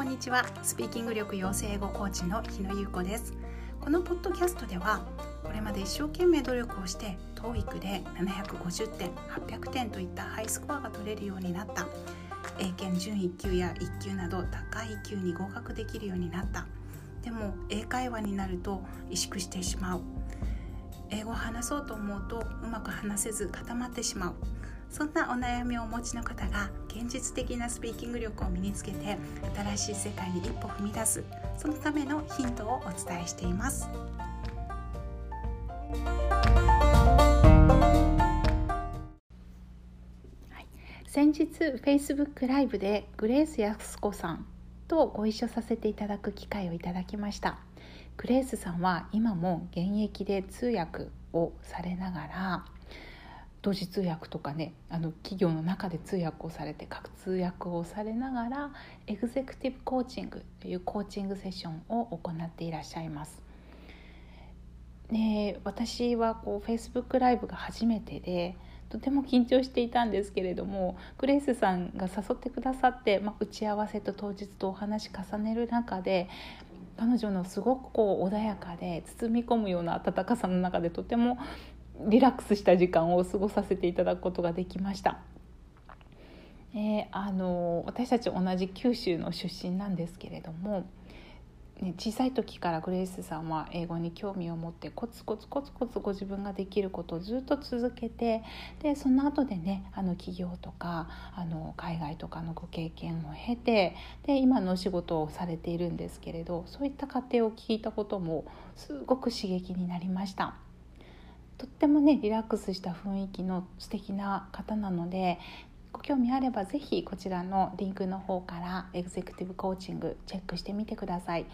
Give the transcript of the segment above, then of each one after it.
こんにちは。スピーキング力養成英語コーチの日野優子です。このポッドキャストではこれまで一生懸命努力をして TOEIC で750点800点といったハイスコアが取れるようになった。英検準1級や1級など高い級に合格できるようになった。でも英会話になると萎縮してしまう。英語を話そうと思うとうまく話せず固まってしまう。そんなお悩みをお持ちの方が現実的なスピーキング力を身につけて新しい世界に一歩踏み出すそのためのヒントをお伝えしています。先日 Facebook ライブでグレース安子さんとご一緒させていただく機会をいただきましたグレースさんは今も現役で通訳をされながら同時通訳とかねあの企業の中で通訳をされて各通訳をされながらエグゼクティブコーチングというコーチングセッションを行っていらっしゃいます。ね、私はこう Facebook ライブが初めてでとても緊張していたんですけれどもグレースさんが誘ってくださって、まあ、打ち合わせと当日とお話重ねる中で彼女のすごくこう穏やかで包み込むような温かさの中でとてもリラックスした時間を過ごさせていただくことができました。えー、あの私たち同じ九州の出身なんですけれども、ね、小さい時からグレイスさんは英語に興味を持ってコツコツコツコツご自分ができることをずっと続けてでその後でねあの企業とかあの海外とかのご経験を経てで今のお仕事をされているんですけれどそういった過程を聞いたこともすごく刺激になりました。とってもねリラックスした雰囲気の素敵な方なのでご興味あれば是非こちらのリンクの方からエグゼクティブコーチングチェックしてみてください。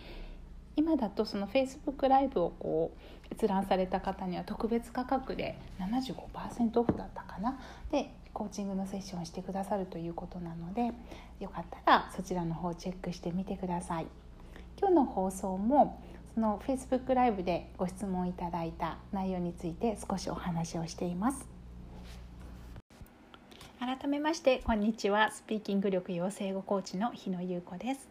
今だとその Facebook ライブをこう閲覧された方には特別価格で75%オフだったかな？でコーチングのセッションをしてくださるということなのでよかったらそちらの方チェックしてみてください。今日の放送もの Facebook ライブでご質問いただいた内容について少しお話をしています。改めましてこんにちは。スピーキング力養成語コーチの日野優子です。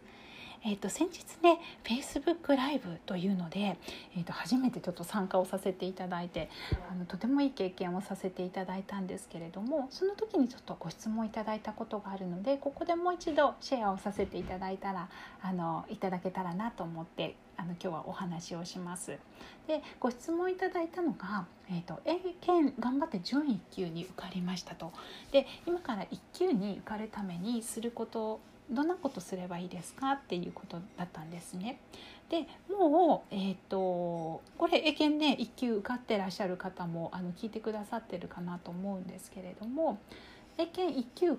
えーと、先日ね Facebook ライブというので、えーと、初めてちょっと参加をさせていただいてあのとてもいい経験をさせていただいたんですけれどもその時にちょっとご質問いただいたことがあるのでここでもう一度シェアをさせていただいたらあのいただけたらなと思ってあの今日はお話をします。でご質問いただいたのが、えーと、英検頑張って準1級に受かりましたと。で今から1級に受かるためにすることどんなことすればいいですかっていうことだったんですね。でもう、えーと、これ英検ね1級受かってらっしゃる方もあの聞いてくださってるかなと思うんですけれども英検1級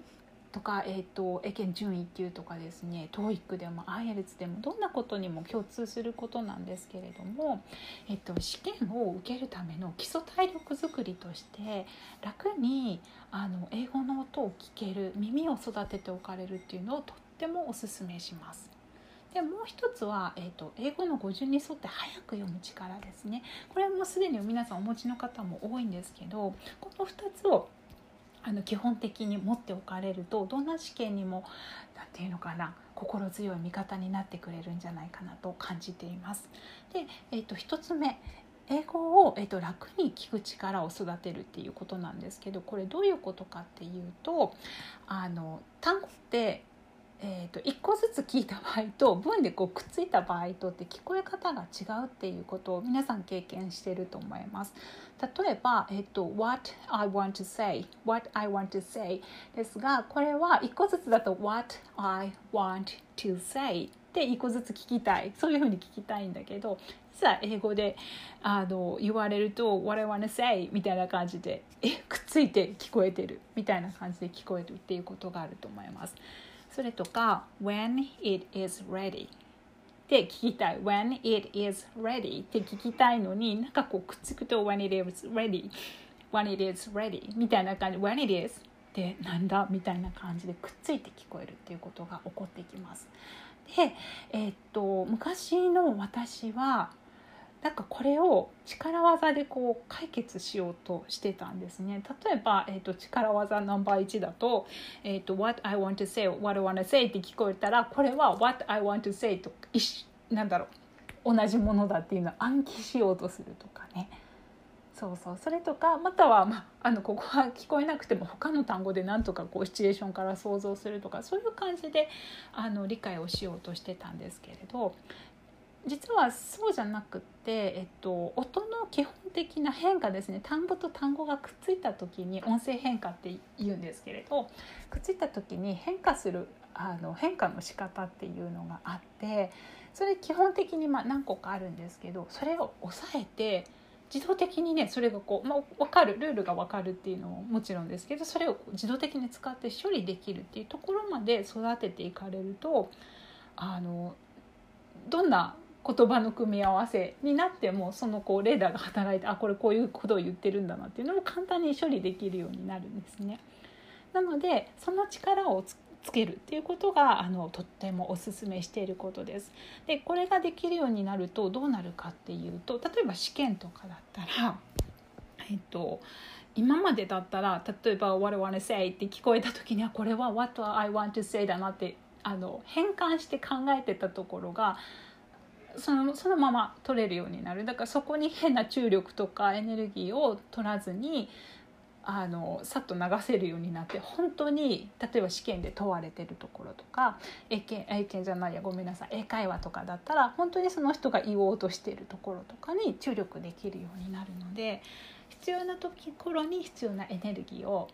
とか、えーと、英検準1級とかですね TOEIC でも IELTS でもどんなことにも共通することなんですけれども、えーと、試験を受けるための基礎体力づくりとして楽にあの英語の音を聞ける耳を育てておかれるっていうのをとってもおすすめします。でもう一つは、えーと、英語の語順に沿って早く読む力ですねこれもすでに皆さんお持ちの方も多いんですけどこの2つをあの基本的に持っておかれるとどんな試験にも何て言うのかな心強い味方になってくれるんじゃないかなと感じています。で、えーと、1つ目英語を、えーと、楽に聞く力を育てるっていうことなんですけどこれどういうことかっていうとあの単語ってえーと、1個ずつ聞いた場合と文でこうくっついた場合とって聞こえ方が違うっていうことを皆さん経験してると思います。例えば、えーと、What I want to say What I want to say ですがこれは1個ずつだと What I want to say で1個ずつ聞きたいそういうふうに聞きたいんだけど実は英語であの言われると「What I wanna say」みたいな感じでえくっついて聞こえてるみたいな感じで聞こえるっていうことがあると思います。それとか when it is ready って聞きたい。when it is ready って聞きたいのになんかこうくっつくと when it is ready when it is ready みたいな感じ。when it is ってなんだ？みたいな感じでくっついて聞こえるっていうことが起こってきます。で、えー、っと昔の私はなんかこれを力技でこう解決しようとしてたんですね。例えば、えーと、力技ナンバー1だと,、えーと「What I want to say what I want to say」って聞こえたらこれは「What I want to say と」となんだろう同じものだっていうのを暗記しようとするとかね。そうそう。それとかまたは、まあ、あのここは聞こえなくても他の単語でなんとかこうシチュエーションから想像するとかそういう感じであの理解をしようとしてたんですけれど実はそうじゃなくて、えっと、音の基本的な変化ですね。単語と単語がくっついた時に音声変化って言うんですけれどくっついた時に変化するあの変化の仕方っていうのがあってそれ基本的にまあ何個かあるんですけどそれを抑えて自動的にねそれがこう、まあ、分かるルールが分かるっていうのももちろんですけどそれを自動的に使って処理できるっていうところまで育てていかれるとあのどんな言葉の組み合わせになってもそのこうレーダーが働いてあこれこういうことを言ってるんだなっていうのも簡単に処理できるようになるんですね。なのでその力をつけるっていうことがあのとってもおすすめしていることです。でこれができるようになるとどうなるかっていうと例えば試験とかだったらえっと今までだったら例えば「What I wanna say」って聞こえた時にはこれは「What I want to say」だなってあの変換して考えてたところがそのそのまま取れるようになる。だからそこに変な注力とかエネルギーを取らずにあのさっと流せるようになって本当に例えば試験で問われてるところとか英検英検じゃないやごめんなさい。英会話とかだったら本当にその人が言おうとしているところとかに注力できるようになるので必要な時頃に必要なエネルギーを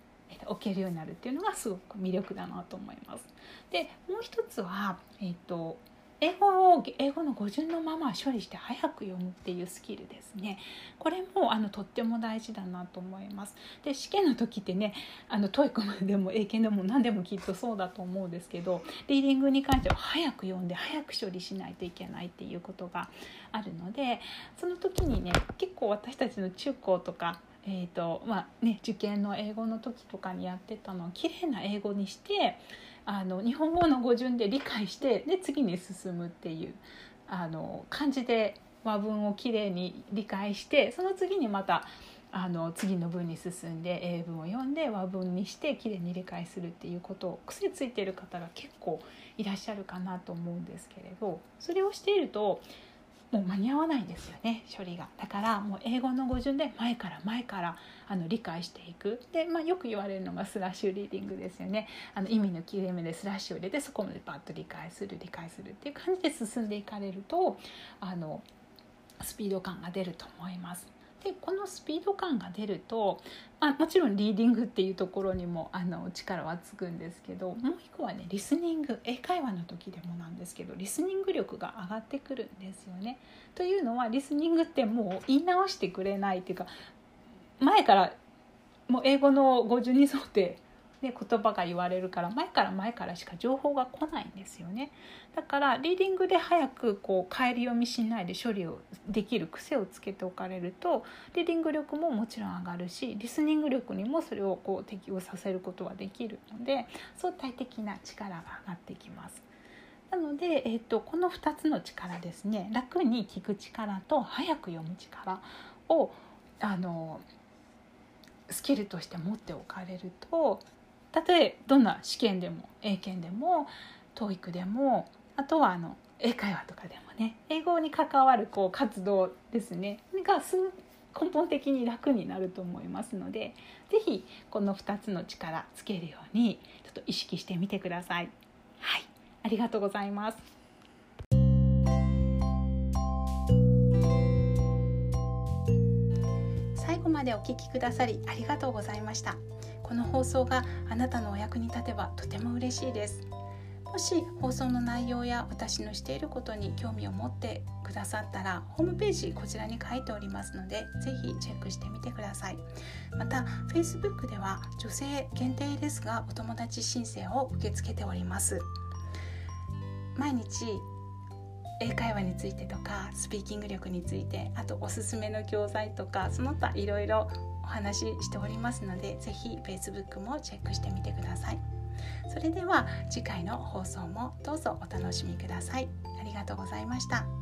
置けるようになるっていうのがすごく魅力だなと思います。でもう一つは、えーと英語を英語の語順のまま処理して早く読むっていうスキルですね。これもあのとっても大事だなと思います。で試験の時ってねあのトイコムでも英検でも何でもきっとそうだと思うんですけどリーディングに関しては早く読んで早く処理しないといけないっていうことがあるのでその時にね結構私たちの中高とかえーとまあね、受験の英語の時とかにやってたのを綺麗な英語にしてあの日本語の語順で理解してで次に進むっていうあの感じで和文をきれいに理解してその次にまたあの次の文に進んで英文を読んで和文にしてきれいに理解するっていうことを癖ついてる方が結構いらっしゃるかなと思うんですけれどそれをしているともう間に合わないんですよね処理が。だからもう英語の語順で前から前からあの理解していく。で、まあ、よく言われるのがスラッシュリーディングですよね。あの意味の切れ目でスラッシュを入れてそこまでパッと理解する理解するっていう感じで進んでいかれるとあのスピード感が出ると思います。でこのスピード感が出ると、まあ、もちろんリーディングっていうところにもあの力はつくんですけどもう一個はねリスニング英会話の時でもなんですけどリスニング力が上がってくるんですよね。というのはリスニングってもう言い直してくれないっていうか前からもう英語の語順に沿ってで言葉が言われるから前から前からしか情報が来ないんですよねだからリーディングで早くこう帰り読みしないで処理をできる癖をつけておかれるとリーディング力ももちろん上がるしリスニング力にもそれをこう適応させることはできるので相対的な力が上がってきます。なので、えーと、この2つの力ですね楽に聞く力と早く読む力をあのスキルとして持っておかれるとたとえどんな試験でも英検でも TOEIC でもあとはあの英会話とかでもね英語に関わるこう活動ですねが根本的に楽になると思いますので是非この2つの力つけるようにちょっと意識してみてください。はいありがとうございます。最後までお聞きくださりありがとうございました。この放送があなたのお役に立てばとても嬉しいです。もし放送の内容や私のしていることに興味を持ってくださったらホームページこちらに書いておりますのでぜひチェックしてみてください。また Facebook では女性限定ですがお友達申請を受け付けております。毎日英会話についてとかスピーキング力についてあとおすすめの教材とかその他いろいろお話ししておりますので是非 Facebook もチェックしてみてください。それでは次回の放送もどうぞお楽しみください。ありがとうございました。